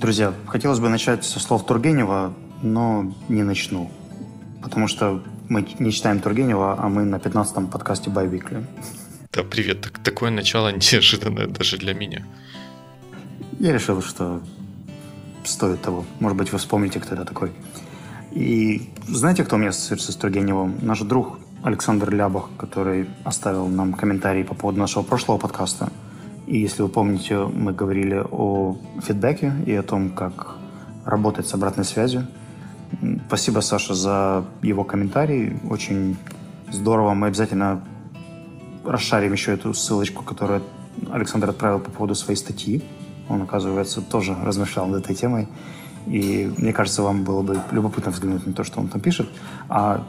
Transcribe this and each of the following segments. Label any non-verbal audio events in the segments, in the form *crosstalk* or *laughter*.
Друзья, хотелось бы начать со слов Тургенева, но не начну. Потому что мы не читаем Тургенева, а мы на 15-м подкасте Байвикли. Да, привет. Так, такое начало *laughs* неожиданное даже для меня. Я решил, что стоит того. Может быть, вы вспомните, кто это такой. И знаете, кто у меня ассоциируется с Тургеневым? Наш друг Александр Лябах, который оставил нам комментарий по поводу нашего прошлого подкаста. И если вы помните, мы говорили о фидбэке и о том, как работать с обратной связью. Спасибо, Саша, за его комментарий. Очень здорово. Мы обязательно расшарим еще эту ссылочку, которую Александр отправил по поводу своей статьи. Он, оказывается, тоже размышлял над этой темой. И мне кажется, вам было бы любопытно взглянуть на то, что он там пишет. А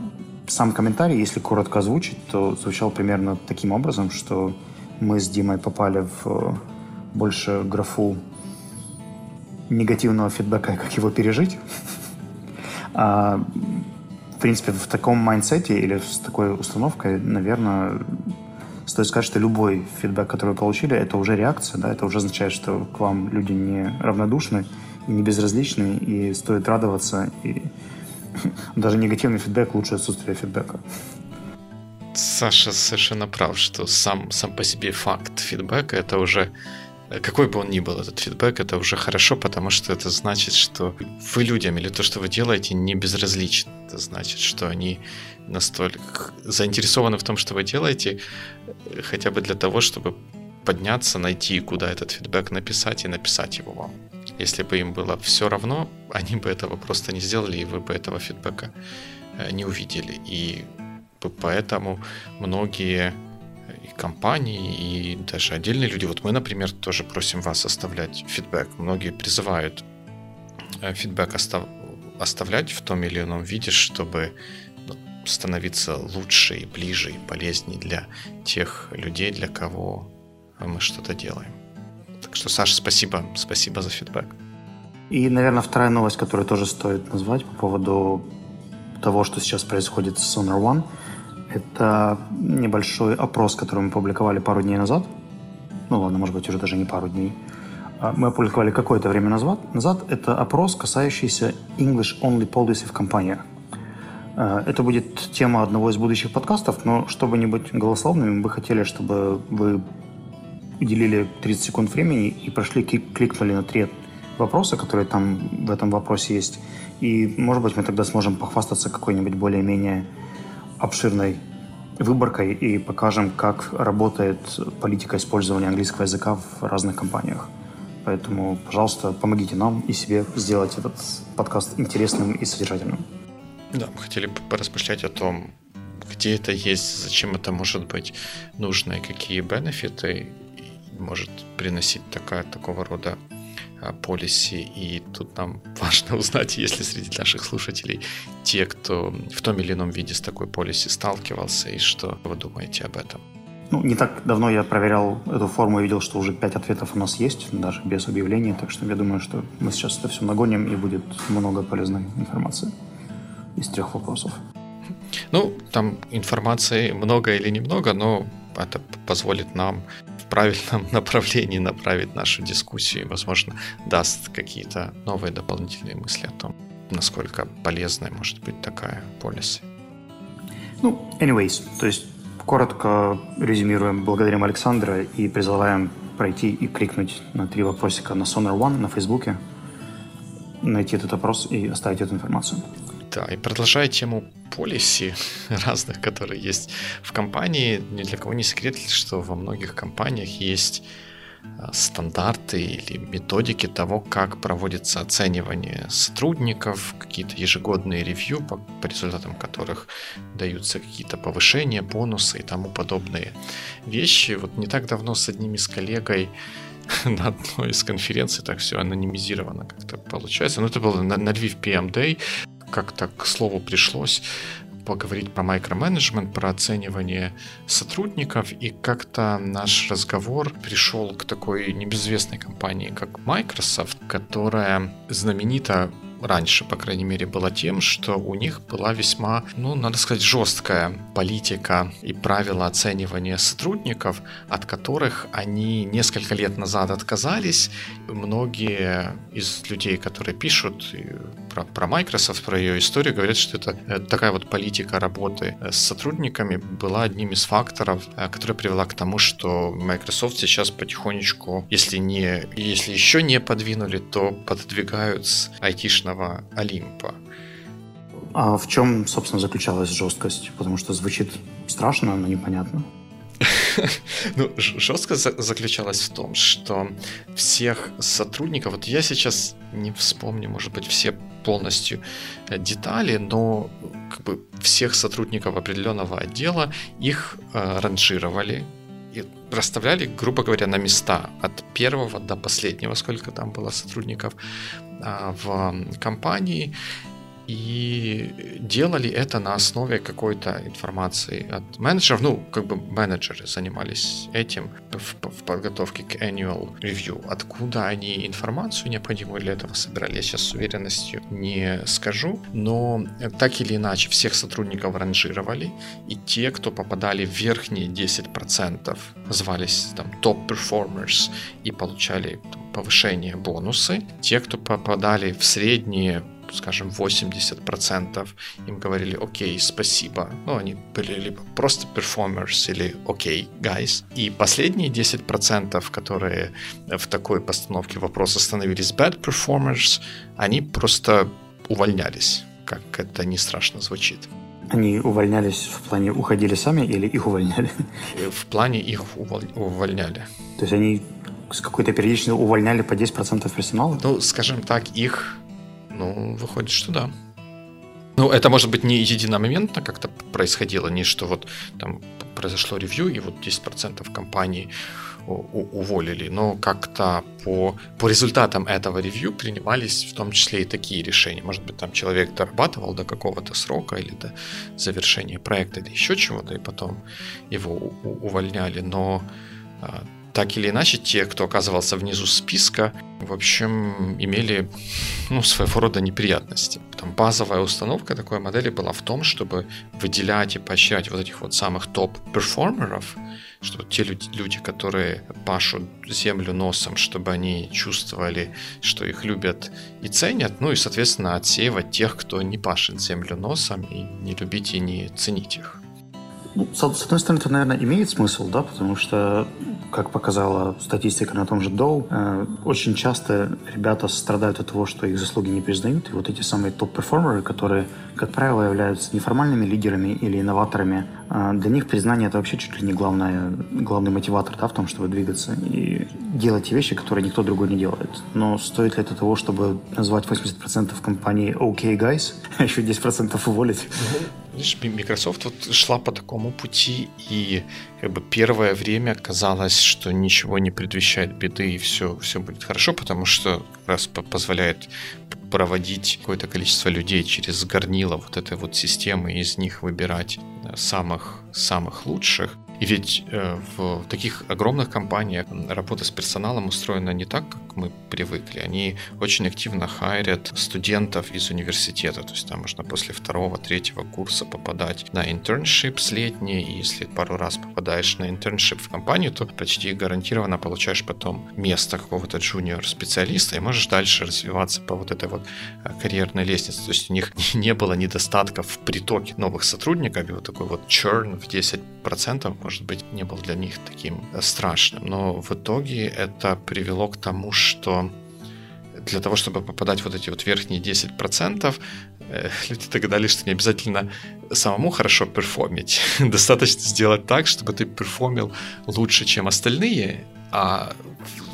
сам комментарий, если коротко озвучить, то звучал примерно таким образом, что мы с Димой попали в э, больше графу негативного фидбэка, как его пережить. *laughs* А, в принципе, в таком майндсете или с такой установкой, наверное, стоит сказать, что любой фидбэк, который вы получили, это уже реакция, да, это уже означает, что к вам люди не равнодушны, не безразличны, и стоит радоваться, и *laughs* даже негативный фидбэк лучше отсутствия фидбэка. Саша совершенно прав, что сам, сам по себе факт фидбэка это уже какой бы он ни был, этот фидбэк, это уже хорошо, потому что это значит, что вы людям или то, что вы делаете, не безразличны. Это значит, что они настолько заинтересованы в том, что вы делаете, хотя бы для того, чтобы подняться, найти, куда этот фидбэк написать и написать его вам. Если бы им было все равно, *laughs* они бы этого просто не сделали, и вы бы этого фидбэка э, не увидели. И поэтому многие и компании, и даже отдельные люди. Вот мы, например, тоже просим вас оставлять фидбэк. Многие призывают э, фидбэк остав... оставлять в том или ином виде, чтобы ну, становиться лучше и ближе и полезнее для тех людей, для кого мы что-то делаем. Так что, Саша, спасибо, спасибо за фидбэк. И, наверное, вторая новость, которую тоже стоит назвать по поводу того, что сейчас происходит с Sonar One – это небольшой опрос, который мы публиковали пару дней назад. Ну ладно, может быть, уже даже не пару дней. А, мы опубликовали какое-то время назад. назад. Это опрос, касающийся English-only policy в компаниях. А, это будет тема одного из будущих подкастов, но чтобы не быть голословными, мы бы хотели, чтобы вы уделили 30 секунд времени и прошли, кликнули на три вопроса, которые там в этом вопросе есть. И, может быть, мы тогда сможем похвастаться какой-нибудь более-менее обширной выборкой и покажем, как работает политика использования английского языка в разных компаниях. Поэтому, пожалуйста, помогите нам и себе сделать этот подкаст интересным и содержательным. Да, мы хотели бы поразмышлять о том, где это есть, зачем это может быть нужно и какие бенефиты может приносить такая, такого рода полиси, и тут нам *laughs* важно узнать, если среди наших слушателей те, кто в том или ином виде с такой полиси сталкивался, и что вы думаете об этом. Ну, не так давно я проверял эту форму и видел, что уже пять ответов у нас есть, даже без объявления, так что я думаю, что мы сейчас это все нагоним, и будет много полезной информации из трех вопросов. Ну, там информации много или немного, но это позволит нам правильном *laughs* направлении направить нашу дискуссию и, возможно, даст какие-то новые дополнительные мысли о том, насколько полезной может быть такая полиса. Ну, anyways, то есть коротко резюмируем, благодарим Александра и призываем пройти и крикнуть на три вопросика на Sonar One на Фейсбуке, найти этот опрос и оставить эту информацию. Да, и продолжая тему полиси *laughs* разных, которые есть в компании, ни для кого не секрет, что во многих компаниях есть а, стандарты или методики того, как проводится оценивание сотрудников, какие-то ежегодные ревью, по, по результатам которых даются какие-то повышения, бонусы и тому подобные вещи. Вот не так давно с одним из коллегой *laughs* на одной из конференций так все анонимизировано как-то получается. Ну, это было на, на Lviv PM Day как-то к слову пришлось поговорить про микроменеджмент, про оценивание сотрудников, и как-то наш разговор пришел к такой небезвестной компании, как Microsoft, которая знаменита раньше, по крайней мере, было тем, что у них была весьма, ну, надо сказать, жесткая политика и правила оценивания сотрудников, от которых они несколько лет назад отказались. Многие из людей, которые пишут про, про Microsoft, про ее историю, говорят, что это э, такая вот политика работы с сотрудниками была одним из факторов, э, которая привела к тому, что Microsoft сейчас потихонечку, если не, если еще не подвинули, то пододвигают с айтишного Олимпа. А в чем, собственно, заключалась жесткость? Потому что звучит страшно, но непонятно. *laughs* Ну, жесткость заключалась в том, что всех сотрудников, вот я сейчас не вспомню, может быть, все полностью э, детали, но как бы всех сотрудников определенного отдела их э, ранжировали и расставляли, грубо говоря, на места от первого до последнего, сколько там было сотрудников в компании и делали это на основе какой-то информации от менеджеров. Ну, как бы менеджеры занимались этим в, в подготовке к annual review. Откуда они информацию необходимую для этого собирали, я сейчас с уверенностью не скажу. Но так или иначе всех сотрудников ранжировали, и те, кто попадали в верхние 10%, звались там топ performers и получали там, повышение бонусы. Те, кто попадали в средние скажем, 80% им говорили «Окей, спасибо». Ну, они были либо просто performers или «Окей, guys». И последние 10%, которые в такой постановке вопроса становились bad performers, они просто увольнялись, как это не страшно звучит. Они увольнялись в плане уходили сами или их увольняли? В плане их увольняли. То есть они с какой-то периодичностью увольняли по 10% персонала? Ну, скажем так, их ну, выходит, что да. Ну, это может быть не единомоментно как-то происходило, не что вот там произошло ревью, и вот 10% компании уволили, но как-то по, по результатам этого ревью принимались в том числе и такие решения. Может быть, там человек дорабатывал до какого-то срока или до завершения проекта или еще чего-то, и потом его увольняли, но а, так или иначе, те, кто оказывался внизу списка, в общем, имели ну, своего рода неприятности. Там базовая установка такой модели была в том, чтобы выделять и поощрять вот этих вот самых топ-перформеров, что те люди, люди, которые пашут землю носом, чтобы они чувствовали, что их любят и ценят, ну и, соответственно, отсеивать тех, кто не пашет землю носом, и не любить и не ценить их. Ну, с, одной стороны, это, наверное, имеет смысл, да, потому что, как показала статистика на том же Доу, э, очень часто ребята страдают от того, что их заслуги не признают, и вот эти самые топ-перформеры, которые, как правило, являются неформальными лидерами или инноваторами, э, для них признание это вообще чуть ли не главное, главный мотиватор, да, в том, чтобы двигаться и делать те вещи, которые никто другой не делает. Но стоит ли это того, чтобы назвать 80% компании OK Guys, *laughs* а еще 10% уволить? Видишь, Microsoft вот шла по такому пути, и как бы первое время казалось, что ничего не предвещает беды, и все, все будет хорошо, потому что как раз позволяет проводить какое-то количество людей через горнило вот этой вот системы, и из них выбирать самых, самых лучших. И ведь э, в таких огромных компаниях работа с персоналом устроена не так, как мы привыкли. Они очень активно хайрят студентов из университета. То есть там можно после второго, третьего курса попадать на internship с летней. И если пару раз попадаешь на internship в компанию, то почти гарантированно получаешь потом место какого-то джуниор-специалиста и можешь дальше развиваться по вот этой вот э, карьерной лестнице. То есть у них *laughs* не было недостатков в притоке новых сотрудников, и вот такой вот churn в 10% может быть, не был для них таким страшным. Но в итоге это привело к тому, что для того, чтобы попадать вот эти вот верхние 10%, э, *laughs* люди догадались, что не обязательно самому хорошо перформить. *laughs* Достаточно сделать так, чтобы ты перформил лучше, чем остальные, а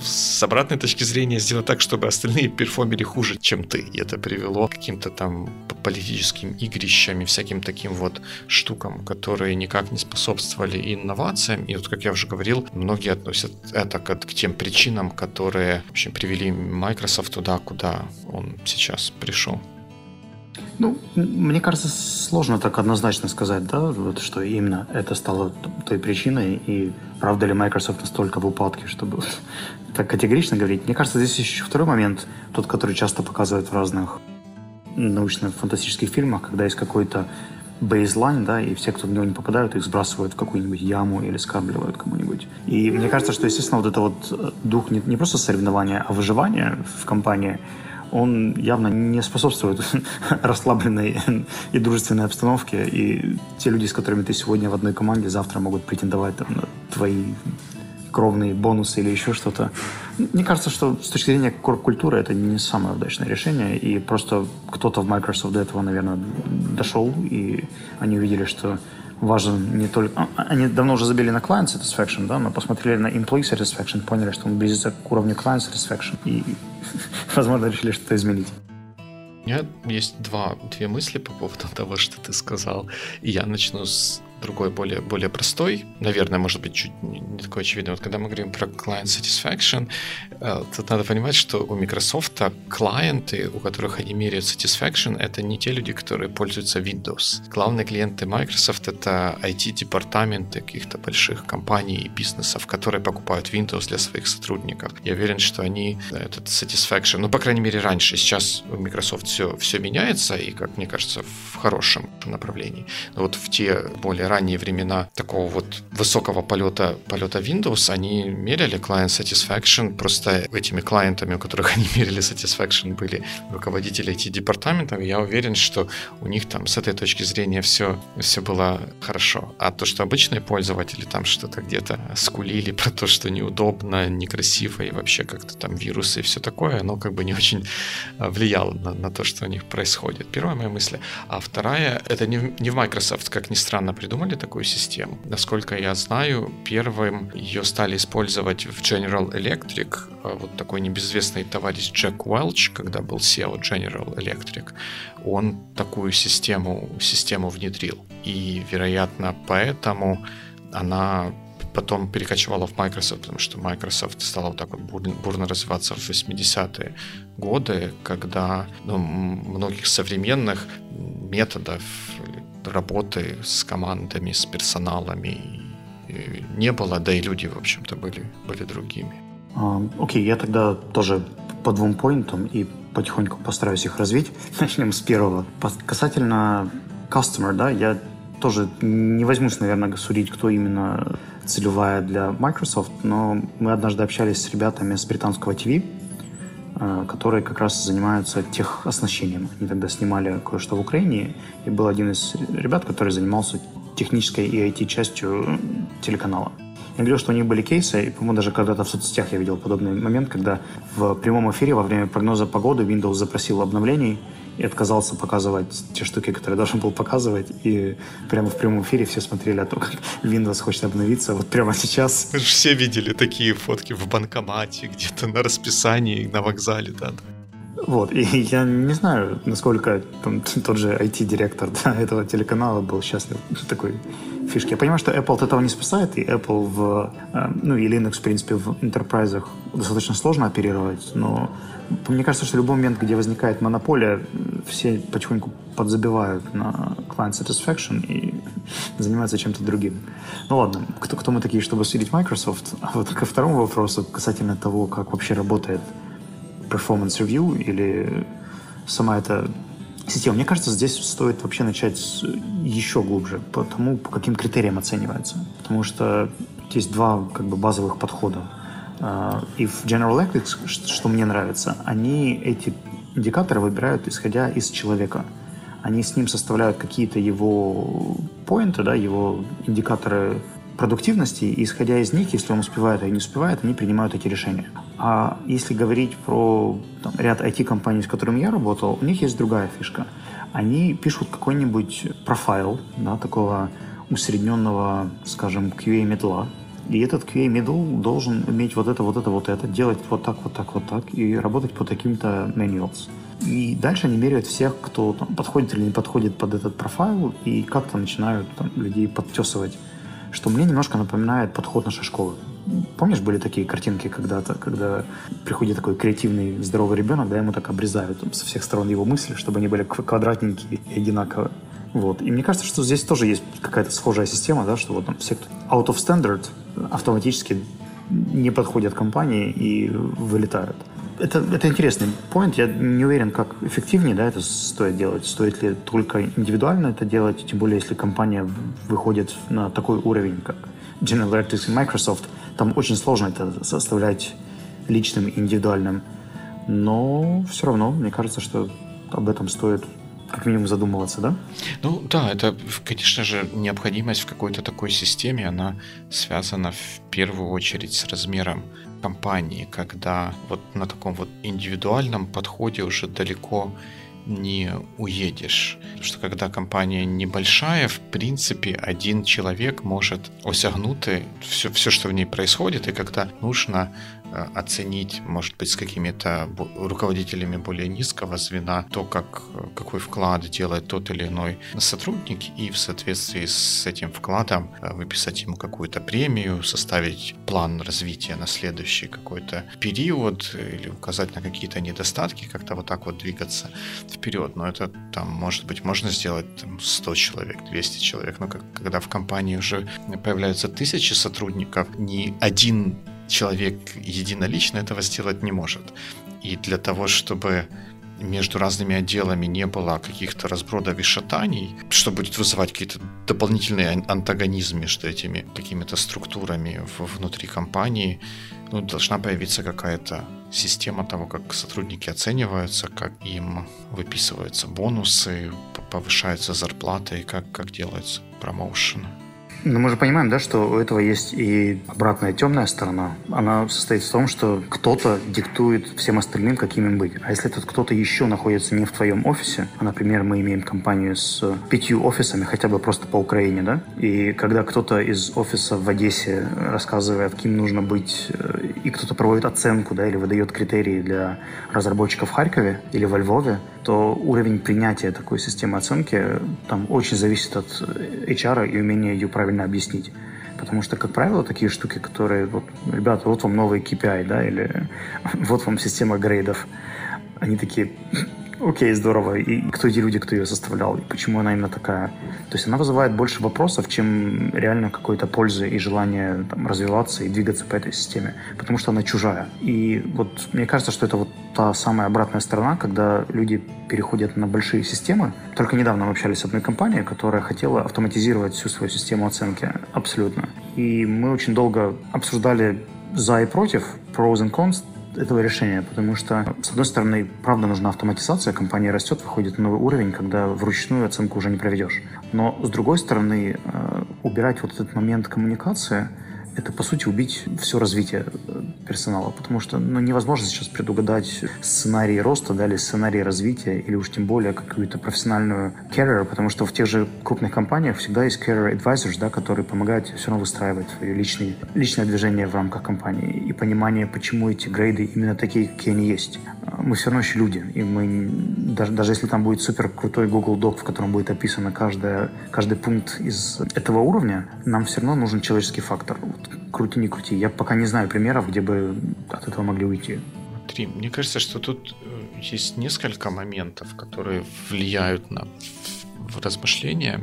с обратной точки зрения сделать так, чтобы остальные перформили хуже, чем ты. И это привело к каким-то там политическим игрищам и всяким таким вот штукам, которые никак не способствовали инновациям. И вот, как я уже говорил, многие относят это к, к тем причинам, которые, в общем, привели Microsoft туда, куда он сейчас пришел. Ну, мне кажется, сложно так однозначно сказать, да, вот, что именно это стало той причиной, и правда ли Microsoft настолько в упадке, чтобы *laughs* так категорично говорить. Мне кажется, здесь еще второй момент, тот, который часто показывают в разных научно-фантастических фильмах, когда есть какой-то бейзлайн, да, и все, кто в него не попадают, их сбрасывают в какую-нибудь яму или скармливают кому-нибудь. И мне кажется, что, естественно, вот это вот э, дух не, не просто соревнования, а выживания в компании, он явно не способствует *laughs* расслабленной и дружественной обстановке, и те люди, с которыми ты сегодня в одной команде, завтра могут претендовать там, на твои кровные бонусы или еще что-то. Мне кажется, что с точки зрения корп-культуры это не самое удачное решение, и просто кто-то в Microsoft до этого, наверное, дошел, и они увидели, что важен не только... А, они давно уже забили на client satisfaction, да, но посмотрели на employee satisfaction, поняли, что он близится к уровню client satisfaction, и, *laughs* возможно, решили что-то изменить. У меня есть два, две мысли по поводу *laughs* того, что ты сказал. И я начну с другой, более, более простой, наверное, может быть, чуть не такой очевидный. Вот когда мы говорим про client satisfaction, э, тут надо понимать, что у Microsoft клиенты, у которых они меряют satisfaction, это не те люди, которые пользуются Windows. Главные клиенты Microsoft — это IT-департаменты каких-то больших компаний и бизнесов, которые покупают Windows для своих сотрудников. Я уверен, что они этот satisfaction, ну, по крайней мере, раньше. Сейчас у Microsoft все, все меняется, и, как мне кажется, в хорошем направлении. Но вот в те более ранние времена такого вот высокого полета, полета Windows, они меряли client satisfaction, просто этими клиентами, у которых *laughs* они мерили satisfaction, были руководители IT-департаментов, я уверен, что у них там с этой точки зрения все, все было хорошо. А то, что обычные пользователи там что-то где-то скулили про то, что неудобно, некрасиво и вообще как-то там вирусы и все такое, оно как бы не очень а, влияло на, на то, что у них происходит. Первая моя мысль. А вторая, это не, не в Microsoft, как ни странно, придумали, придумали такую систему. Насколько я знаю, первым ее стали использовать в General Electric. А вот такой небезвестный товарищ Джек Уэлч, когда был SEO General Electric, он такую систему, систему внедрил. И, вероятно, поэтому она потом перекочевала в Microsoft, потому что Microsoft стала вот так вот бурно, бурно развиваться в 80-е годы, когда ну, многих современных методов работы с командами, с персоналами не было, да и люди, в общем-то, были, были другими. Окей, okay, я тогда тоже по двум поинтам и потихоньку постараюсь их развить. Начнем с первого. Касательно customer, да, я тоже не возьмусь, наверное, судить, кто именно целевая для Microsoft, но мы однажды общались с ребятами с британского ТВ, которые как раз занимаются техоснащением. Они тогда снимали кое-что в Украине, и был один из ребят, который занимался технической и IT-частью телеканала. Я говорил, что у них были кейсы, и, по-моему, даже когда-то в соцсетях я видел подобный момент, когда в прямом эфире во время прогноза погоды Windows запросил обновлений, и отказался показывать те штуки, которые должен был показывать. И прямо в прямом эфире все смотрели о том, как Windows хочет обновиться. Вот прямо сейчас. Мы же все видели такие фотки в банкомате, где-то на расписании, на вокзале, да. Вот, и я не знаю, насколько там, *laughs* тот же IT-директор да, этого телеканала был счастлив такой фишки. Я понимаю, что Apple от этого не спасает, и Apple в, э, ну и Linux, в принципе, в enterprise достаточно сложно оперировать, но мне кажется, что в любой момент, где возникает монополия, все потихоньку подзабивают на client satisfaction и занимаются чем-то другим. Ну ладно, кто, кто мы такие, чтобы судить Microsoft? А вот ко второму вопросу касательно того, как вообще работает performance review или сама эта система. Мне кажется, здесь стоит вообще начать еще глубже по тому, по каким критериям оценивается. Потому что есть два как бы базовых подхода. А, и в General Electric, что мне нравится, они эти индикаторы выбирают исходя из человека. Они с ним составляют какие-то его поинты, да, его индикаторы продуктивности, и исходя из них, если он успевает или не успевает, они принимают эти решения. А если говорить про там, ряд IT-компаний, с которыми я работал, у них есть другая фишка. Они пишут какой-нибудь профайл, да, такого усредненного, скажем, QA-медла, и этот QA middle должен иметь вот это, вот это, вот это, делать вот так, вот так, вот так и работать по таким-то manuals. И дальше они меряют всех, кто там, подходит или не подходит под этот профайл, и как-то начинают там, людей подтесывать. Что мне немножко напоминает подход нашей школы. Помнишь, были такие картинки когда-то, когда приходит такой креативный, здоровый ребенок, да, ему так обрезают там, со всех сторон его мысли, чтобы они были квадратненькие и одинаковые. Вот. И мне кажется, что здесь тоже есть какая-то схожая система, да, что вот там все, кто out of standard, автоматически не подходят компании и вылетают. это, это интересный point. Я не уверен, как эффективнее да, это стоит делать. Стоит ли только индивидуально это делать, тем более, если компания выходит на такой уровень, как General Electric и Microsoft. Там очень сложно это составлять личным индивидуальным. Но все равно, мне кажется, что об этом стоит как минимум задумываться, да? Ну да, это, конечно же, необходимость в какой-то такой системе, она связана в первую очередь с размером компании, когда вот на таком вот индивидуальном подходе уже далеко не уедешь. Потому что когда компания небольшая, в принципе, один человек может осягнуть все, все, что в ней происходит, и когда нужно оценить, может быть, с какими-то руководителями более низкого звена, то, как, э, какой вклад делает тот или иной сотрудник, и в соответствии с этим вкладом э, выписать ему какую-то премию, составить план развития на следующий какой-то период или указать на какие-то недостатки, как-то вот так вот двигаться вперед. Но это там, может быть, можно сделать там, 100 человек, 200 человек, но как, когда в компании уже появляются тысячи сотрудников, ни один человек единолично этого сделать не может. И для того, чтобы между разными отделами не было каких-то разбродов и шатаний, что будет вызывать какие-то дополнительные антагонизм между этими какими-то структурами внутри компании, ну, должна появиться какая-то система того, как сотрудники оцениваются, как им выписываются бонусы, повышаются зарплаты и как, как делается промоушен. Но мы же понимаем, да, что у этого есть и обратная темная сторона. Она состоит в том, что кто-то диктует всем остальным, каким им быть. А если этот кто-то еще находится не в твоем офисе, а, например, мы имеем компанию с пятью офисами, хотя бы просто по Украине, да, и когда кто-то из офиса в Одессе рассказывает, кем нужно быть, э, и кто-то проводит оценку, да, или выдает критерии для разработчиков в Харькове или во Львове, то уровень принятия такой системы оценки там очень зависит от HR и умения ее правильно правильно объяснить. Потому что, как правило, такие штуки, которые, вот, ребята, вот вам новый KPI, да, или *laughs* вот вам система грейдов, они такие, окей, здорово. И кто эти люди, кто ее составлял, и почему она именно такая. То есть она вызывает больше вопросов, чем реально какой-то пользы и желание там, развиваться и двигаться по этой системе, потому что она чужая. И вот мне кажется, что это вот та самая обратная сторона, когда люди переходят на большие системы. Только недавно мы общались с одной компанией, которая хотела автоматизировать всю свою систему оценки абсолютно. И мы очень долго обсуждали за и против, pros and cons этого решения, потому что, с одной стороны, правда нужна автоматизация, компания растет, выходит на новый уровень, когда вручную оценку уже не проведешь. Но, с другой стороны, э, убирать вот этот момент коммуникации – это, по сути, убить все развитие э, персонала, потому что ну, невозможно сейчас предугадать сценарий роста, да, или сценарий развития, или уж тем более какую-то профессиональную carrier, потому что в тех же крупных компаниях всегда есть carrier advisors, да, которые помогают все равно выстраивать свои личные, личное движение в рамках компании и понимание, почему эти грейды именно такие, какие они есть. А, мы все равно еще люди, и мы, даже, даже если там будет супер крутой Google Doc, в котором будет описано каждая, каждый пункт из этого уровня, нам все равно нужен человеческий фактор. Вот крути не крути. Я пока не знаю примеров, где бы от этого могли уйти. Смотри, мне кажется, что тут э, есть несколько моментов, которые влияют на размышления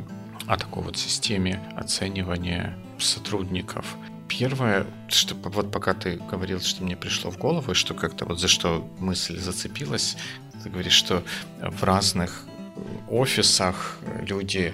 о такой вот системе оценивания сотрудников. Первое, что вот пока ты говорил, что мне пришло в голову, и что как-то вот за что мысль зацепилась, ты говоришь, что в разных офисах люди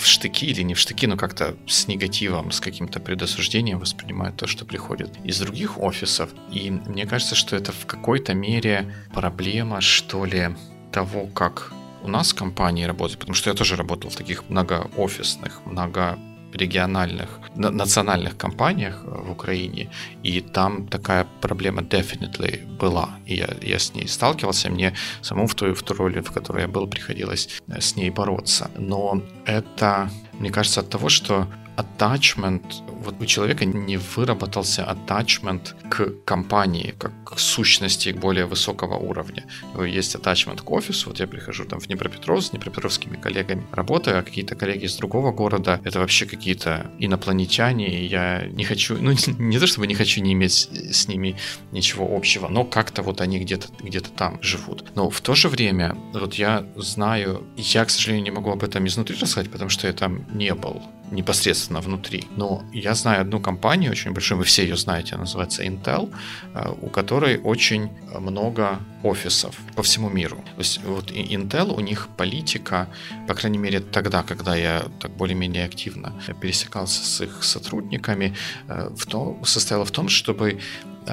в штыки или не в штыки, но как-то с негативом, с каким-то предосуждением воспринимают то, что приходит из других офисов. И мне кажется, что это в какой-то мере проблема, что ли, того, как у нас в компании работает, потому что я тоже работал в таких многоофисных, много региональных, национальных компаниях э, в Украине, и там такая проблема definitely была. И я, я с ней сталкивался, мне самому в той, в той роли, в которой я был, приходилось э, с ней бороться. Но это, мне кажется, от того, что attachment, вот у человека не выработался attachment к компании, как к сущности более высокого уровня. Есть attachment к офису, вот я прихожу там в Днепропетровск с днепропетровскими коллегами работаю, а какие-то коллеги из другого города, это вообще какие-то инопланетяне, и я не хочу, ну *laughs* не то чтобы не хочу не иметь с ними ничего общего, но как-то вот они где-то где там живут. Но в то же время, вот я знаю, я, к сожалению, не могу об этом изнутри рассказать, потому что я там не был непосредственно внутри. Но я знаю одну компанию, очень большую, вы все ее знаете, она называется Intel, э, у которой очень много офисов по всему миру. То есть вот Intel, у них политика, по крайней мере тогда, когда я так более-менее активно пересекался с их сотрудниками, э, в том, состояла в том, чтобы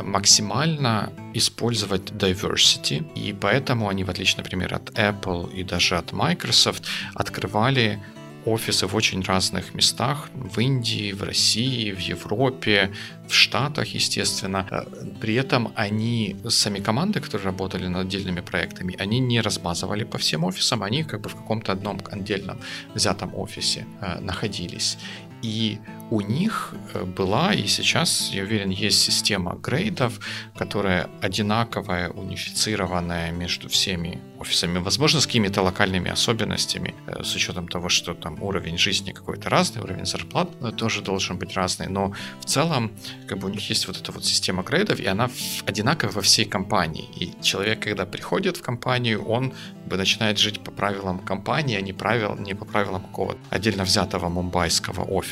максимально использовать diversity, и поэтому они, в отличие, например, от Apple и даже от Microsoft, открывали офисы в очень разных местах, в Индии, в России, в Европе, в Штатах, естественно. Э, при этом они, сами команды, которые работали над отдельными проектами, они не размазывали по всем офисам, они как бы в каком-то одном отдельном взятом офисе э, находились. И у них э, была и сейчас, я уверен, есть система грейдов, которая одинаковая, унифицированная между всеми офисами. Возможно, с какими-то локальными особенностями, э, с учетом того, что там уровень жизни какой-то разный, уровень зарплат э, тоже должен быть разный. Но в целом, как бы у них есть вот эта вот система грейдов, и она одинаковая во всей компании. И человек, когда приходит в компанию, он бы начинает жить по правилам компании, а не, правил, не по правилам какого-то отдельно взятого мумбайского офиса.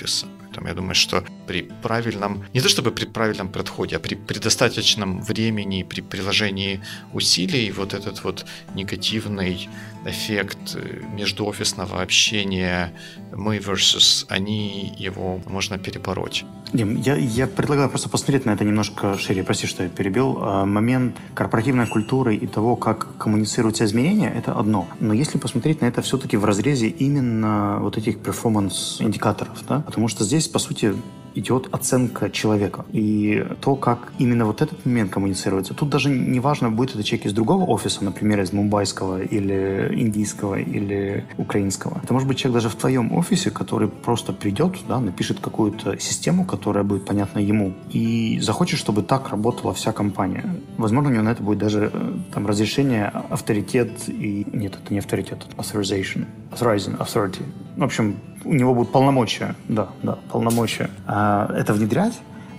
Поэтому я думаю, что при правильном, не то чтобы при правильном подходе, а при, при достаточном времени, при приложении усилий, вот этот вот негативный эффект э, междуофисного общения мы versus они, его можно перебороть. Дим, я, я предлагаю просто посмотреть на это немножко шире. Прости, что я перебил. А, момент корпоративной культуры и того, как коммуницируются изменения, это одно. Но если посмотреть на это все-таки в разрезе именно вот этих перформанс-индикаторов, да, потому что здесь, по сути, идет оценка человека. И то, как именно вот этот момент коммуницируется. Тут даже не важно, будет это человек из другого офиса, например, из мумбайского или индийского или украинского. Это может быть человек даже в твоем офисе, который просто придет, да, напишет какую-то систему, которая будет понятна ему, и захочет, чтобы так работала вся компания. Возможно, у него на это будет даже э, там разрешение, авторитет и... Нет, это не авторитет, это authorization. Authorizing, authority. В общем, у него будут полномочия, да, да, полномочия а, это внедрять,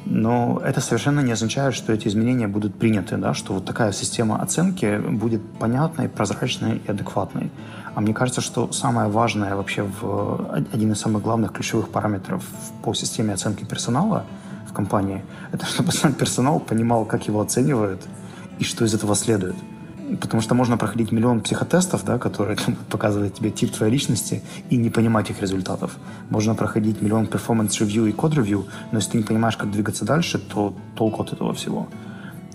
но это совершенно не означает, что эти изменения будут приняты, да, что вот такая система оценки будет понятной, прозрачной и адекватной. А мне кажется, что самое важное вообще, в, один из самых главных ключевых параметров по системе оценки персонала в компании, это *laughs* чтобы сам персонал понимал, как его оценивают и что из этого следует. Потому что можно проходить миллион психотестов, да, которые там, показывают тебе тип твоей личности, и не понимать их результатов. Можно проходить миллион performance review и код-ревью, но если ты не понимаешь, как двигаться дальше, то толку от этого всего.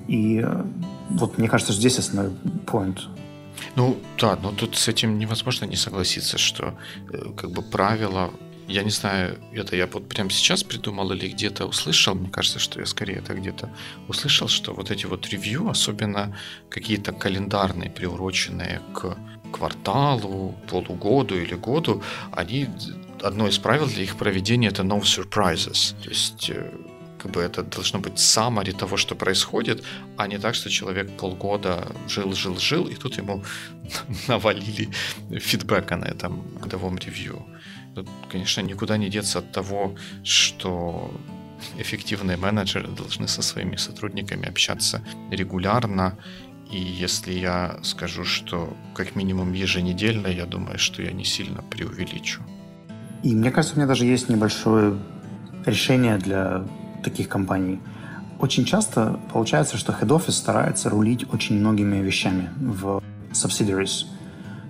И э, вот мне кажется, что здесь основной point. Ну да, но тут с этим невозможно не согласиться, что э, как бы правила я не знаю, это я вот прямо сейчас придумал или где-то услышал. Мне кажется, что я скорее это где-то услышал, что вот эти вот ревью, особенно какие-то календарные, приуроченные к кварталу, полугоду или году, они одно из правил для их проведения это no surprises. То есть э, как бы это должно быть summary того, что происходит, а не так, что человек полгода жил, жил, жил, и тут ему *laughs* навалили фидбэка на этом годовом ревью. Конечно, никуда не деться от того, что эффективные менеджеры должны со своими сотрудниками общаться регулярно. И если я скажу, что как минимум еженедельно, я думаю, что я не сильно преувеличу. И мне кажется, у меня даже есть небольшое решение для таких компаний. Очень часто получается, что head office старается рулить очень многими вещами в subsidiaries.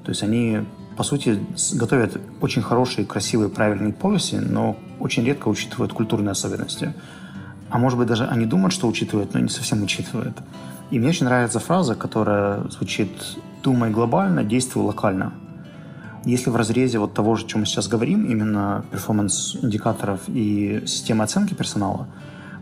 То есть они по сути, готовят очень хорошие, красивые, правильные полиси, но очень редко учитывают культурные особенности. А может быть, даже они думают, что учитывают, но не совсем учитывают. И мне очень нравится фраза, которая звучит «думай глобально, действуй локально». Если в разрезе вот того же, о чем мы сейчас говорим, именно перформанс-индикаторов и системы оценки персонала,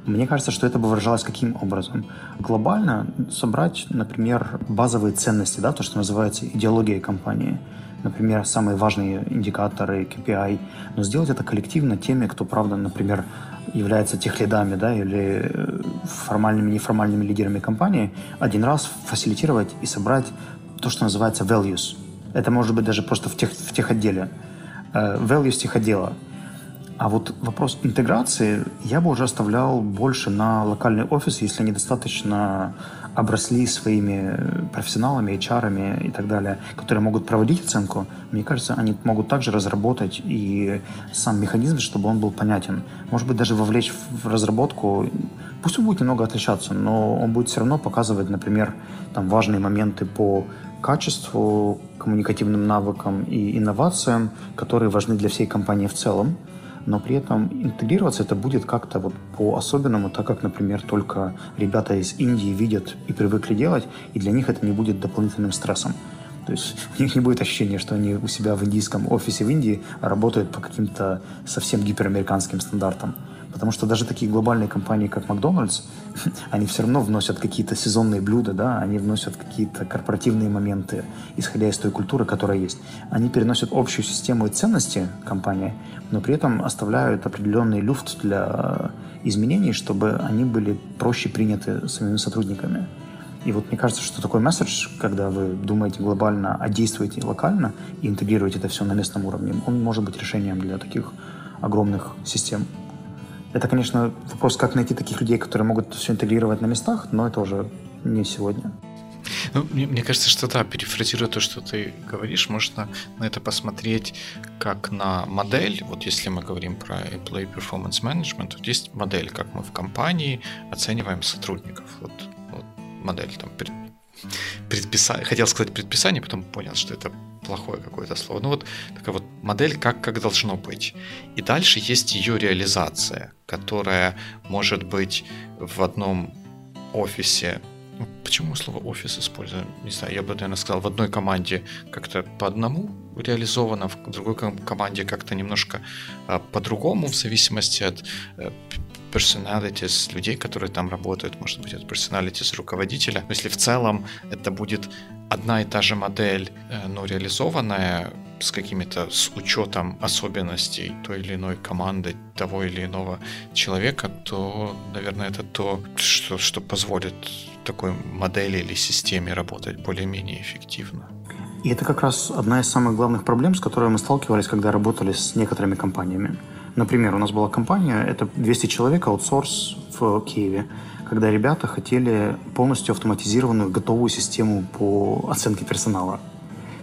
мне кажется, что это бы выражалось каким образом? Глобально собрать, например, базовые ценности, да, то, что называется идеологией компании – например, самые важные индикаторы, KPI, но сделать это коллективно теми, кто, правда, например, является тех лидами, да, или э, формальными, неформальными лидерами компании, один раз фасилитировать и собрать то, что называется values. Это может быть даже просто в тех, в тех отделе. Э, values тех отдела. А вот вопрос интеграции я бы уже оставлял больше на локальный офис, если они достаточно обросли своими профессионалами, HR и так далее, которые могут проводить оценку, мне кажется, они могут также разработать и сам механизм, чтобы он был понятен. Может быть, даже вовлечь в разработку, пусть он будет немного отличаться, но он будет все равно показывать, например, там важные моменты по качеству, коммуникативным навыкам и инновациям, которые важны для всей компании в целом но при этом интегрироваться это будет как-то вот по-особенному, так как, например, только ребята из Индии видят и привыкли делать, и для них это не будет дополнительным стрессом. То есть *laughs* у них не будет ощущения, что они у себя в индийском офисе в Индии работают по каким-то совсем гиперамериканским стандартам. Потому что даже такие глобальные компании, как Макдональдс, *laughs* они все равно вносят какие-то сезонные блюда, да, они вносят какие-то корпоративные моменты, исходя из той культуры, которая есть. Они переносят общую систему и ценности компании, но при этом оставляют определенный люфт для изменений, чтобы они были проще приняты самими сотрудниками. И вот мне кажется, что такой месседж, когда вы думаете глобально, а действуете локально и интегрируете это все на местном уровне, он может быть решением для таких огромных систем. Это, конечно, вопрос, как найти таких людей, которые могут все интегрировать на местах, но это уже не сегодня. Ну, мне, мне кажется, что да, перефразируя то, что ты говоришь, можно на это посмотреть как на модель. Вот если мы говорим про Employee Performance Management, вот есть модель, как мы в компании оцениваем сотрудников. Вот, вот модель там предписание, хотел сказать предписание, потом понял, что это плохое какое-то слово. Ну вот такая вот модель, как, как должно быть. И дальше есть ее реализация, которая может быть в одном офисе ну, почему слово офис используем? Не знаю, я бы, наверное, сказал, в одной команде как-то по одному реализовано, в другой команде как-то немножко а, по-другому, в зависимости от э, personalities людей, которые там работают, может быть, от personalities руководителя. Но если в целом это будет одна и та же модель, э, но реализованная с какими-то, с учетом особенностей той или иной команды, того или иного человека, то, наверное, это то, что, что позволит такой модели или системе работать более-менее эффективно. И это как раз одна из самых главных проблем, с которой мы сталкивались, когда работали с некоторыми компаниями. Например, у нас была компания, это 200 человек, аутсорс в Киеве, когда ребята хотели полностью автоматизированную готовую систему по оценке персонала.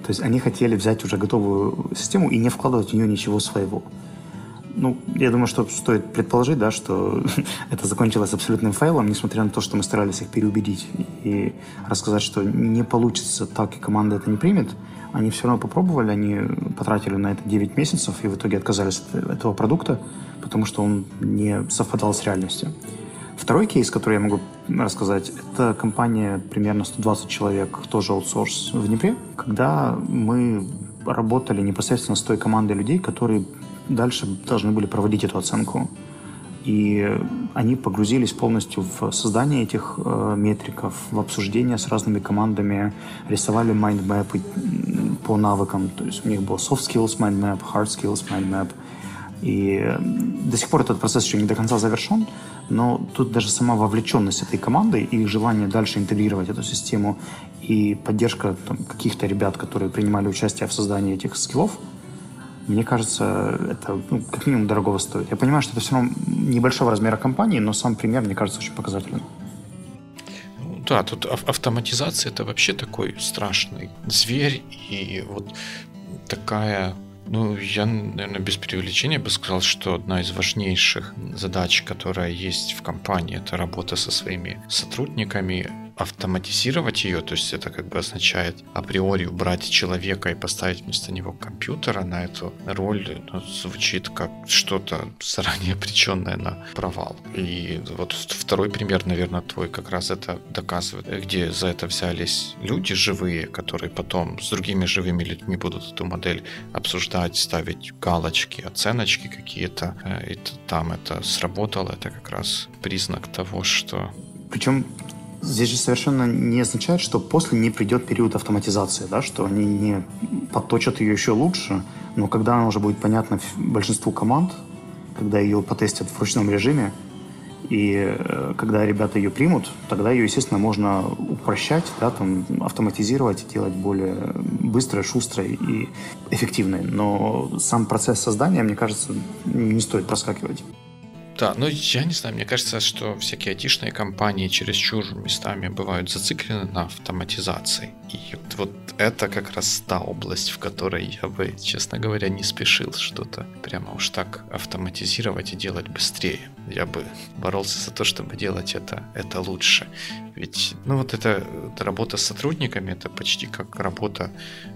То есть они хотели взять уже готовую систему и не вкладывать в нее ничего своего. Ну, я думаю, что стоит предположить, да, что *laughs* это закончилось абсолютным фейлом, несмотря на то, что мы старались их переубедить и рассказать, что не получится так, и команда это не примет. Они все равно попробовали, они потратили на это 9 месяцев и в итоге отказались от этого продукта, потому что он не совпадал с реальностью. Второй кейс, который я могу рассказать, это компания примерно 120 человек, тоже аутсорс в Днепре, когда мы работали непосредственно с той командой людей, которые дальше должны были проводить эту оценку. И они погрузились полностью в создание этих э, метриков, в обсуждение с разными командами, рисовали майндмэпы по навыкам. То есть у них был soft skills mind map, hard skills mind map. И до сих пор этот процесс еще не до конца завершен, но тут даже сама вовлеченность этой команды и их желание дальше интегрировать эту систему и поддержка каких-то ребят, которые принимали участие в создании этих скиллов – мне кажется, это ну, как минимум дорогого стоит. Я понимаю, что это все равно небольшого размера компании, но сам пример, мне кажется, очень показательным. Ну да, тут автоматизация это вообще такой страшный зверь, и вот такая ну, я, наверное, без преувеличения бы сказал, что одна из важнейших задач, которая есть в компании, это работа со своими сотрудниками, автоматизировать ее, то есть это как бы означает априори убрать человека и поставить вместо него компьютера на эту роль, ну, звучит как что-то заранее обреченное на провал. И вот второй пример, наверное, твой как раз это доказывает, где за это взялись люди живые, которые потом с другими живыми людьми будут эту модель обсуждать, ставить галочки, оценочки какие-то, э, и там это сработало, это как раз признак того, что причем здесь же совершенно не означает, что после не придет период автоматизации, да, что они не подточат ее еще лучше, но когда она уже будет понятна большинству команд, когда ее потестят в ручном режиме, и э, когда ребята ее примут, тогда ее, естественно, можно упрощать, да, там, автоматизировать, делать более быстрой, шустрой и эффективной. Но сам процесс создания, мне кажется, не стоит проскакивать. Да, ну я не знаю, мне кажется, что всякие айтишные компании чересчур местами бывают зациклены на автоматизации. И вот, это как раз та область, в которой я бы, честно говоря, не спешил что-то прямо уж так автоматизировать и делать быстрее. Я бы боролся за то, чтобы делать это, это лучше. Ведь, ну вот это, это работа с сотрудниками, это почти как работа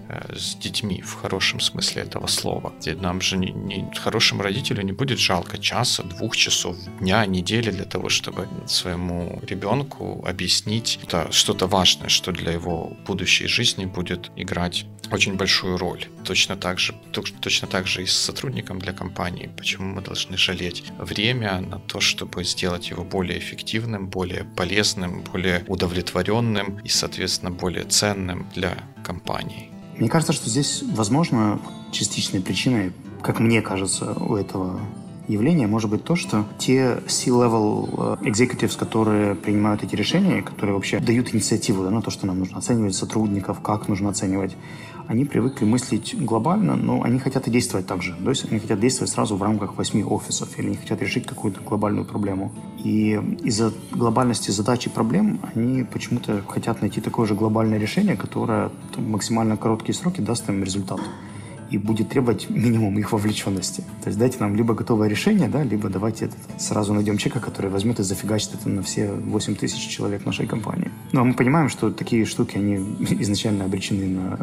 э, с детьми в хорошем смысле этого слова. Нам же не, не, хорошему родителю не будет жалко часа, двух часов, дня, недели для того, чтобы своему ребенку объяснить что-то, важное, что для его будущей жизни будет играть очень большую роль. Точно так же, точно так же и с сотрудником для компании. Почему мы должны жалеть время на то, чтобы сделать его более эффективным, более полезным, более удовлетворенным и, соответственно, более ценным для компании. Мне кажется, что здесь, возможно, частичной причиной, как мне кажется, у этого явления может быть то, что те C-level э, executives, которые принимают эти решения, которые вообще дают инициативу да, на то, что нам нужно оценивать сотрудников, как нужно оценивать, они привыкли мыслить глобально, но они хотят и действовать так же. То есть они хотят действовать сразу в рамках восьми офисов, или они хотят решить какую-то глобальную проблему. И из-за глобальности задач и проблем они почему-то хотят найти такое же глобальное решение, которое в максимально короткие сроки даст им результат и будет требовать минимум их вовлеченности. То есть дайте нам либо готовое решение, да, либо давайте этот, сразу найдем человека, который возьмет и зафигачит это на все 8 тысяч человек нашей компании. Но мы понимаем, что такие штуки, они *laughs* изначально обречены на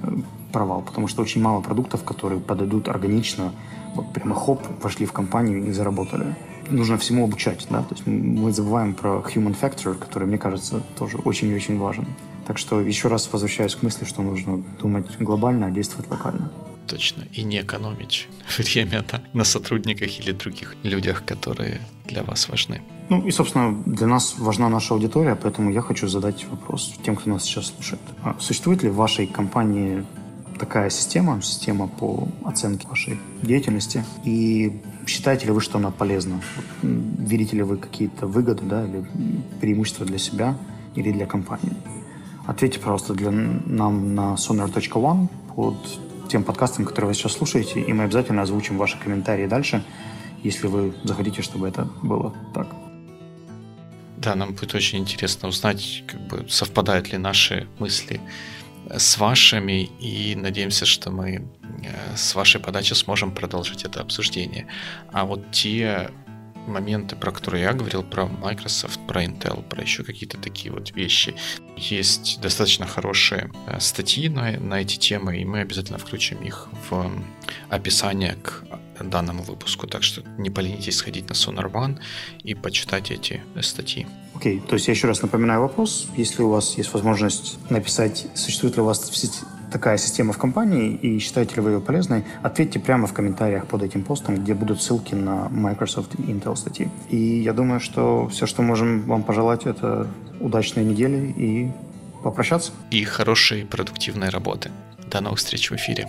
провал, потому что очень мало продуктов, которые подойдут органично, вот прямо хоп, вошли в компанию и заработали. Нужно всему обучать, да, то есть мы забываем про human factor, который, мне кажется, тоже очень и очень важен. Так что еще раз возвращаюсь к мысли, что нужно думать глобально, а действовать локально точно, и не экономить *laughs* время да, на сотрудниках или других людях, которые для вас важны. Ну и, собственно, для нас важна наша аудитория, поэтому я хочу задать вопрос тем, кто нас сейчас слушает. А существует ли в вашей компании такая система, система по оценке вашей деятельности, и считаете ли вы, что она полезна? Видите ли вы какие-то выгоды да, или преимущества для себя или для компании? Ответьте, пожалуйста, для нам на sonar.one под тем подкастам, которые вы сейчас слушаете, и мы обязательно озвучим ваши комментарии дальше, если вы захотите, чтобы это было так. Да, нам будет очень интересно узнать, как бы совпадают ли наши мысли с вашими, и надеемся, что мы э, с вашей подачи сможем продолжить это обсуждение. А вот те моменты, про которые я говорил, про Microsoft, про Intel, про еще какие-то такие вот вещи. Есть достаточно хорошие э, статьи на, на эти темы, и мы обязательно включим их в описание к данному выпуску. Так что не поленитесь сходить на Sonar One и почитать эти статьи. Окей, okay, то есть я еще раз напоминаю вопрос. Если у вас есть возможность написать, существует ли у вас в сети такая система в компании и считаете ли вы ее полезной, ответьте прямо в комментариях под этим постом, где будут ссылки на Microsoft и Intel статьи. И я думаю, что все, что можем вам пожелать, это удачной недели и попрощаться. И хорошей продуктивной работы. До новых встреч в эфире.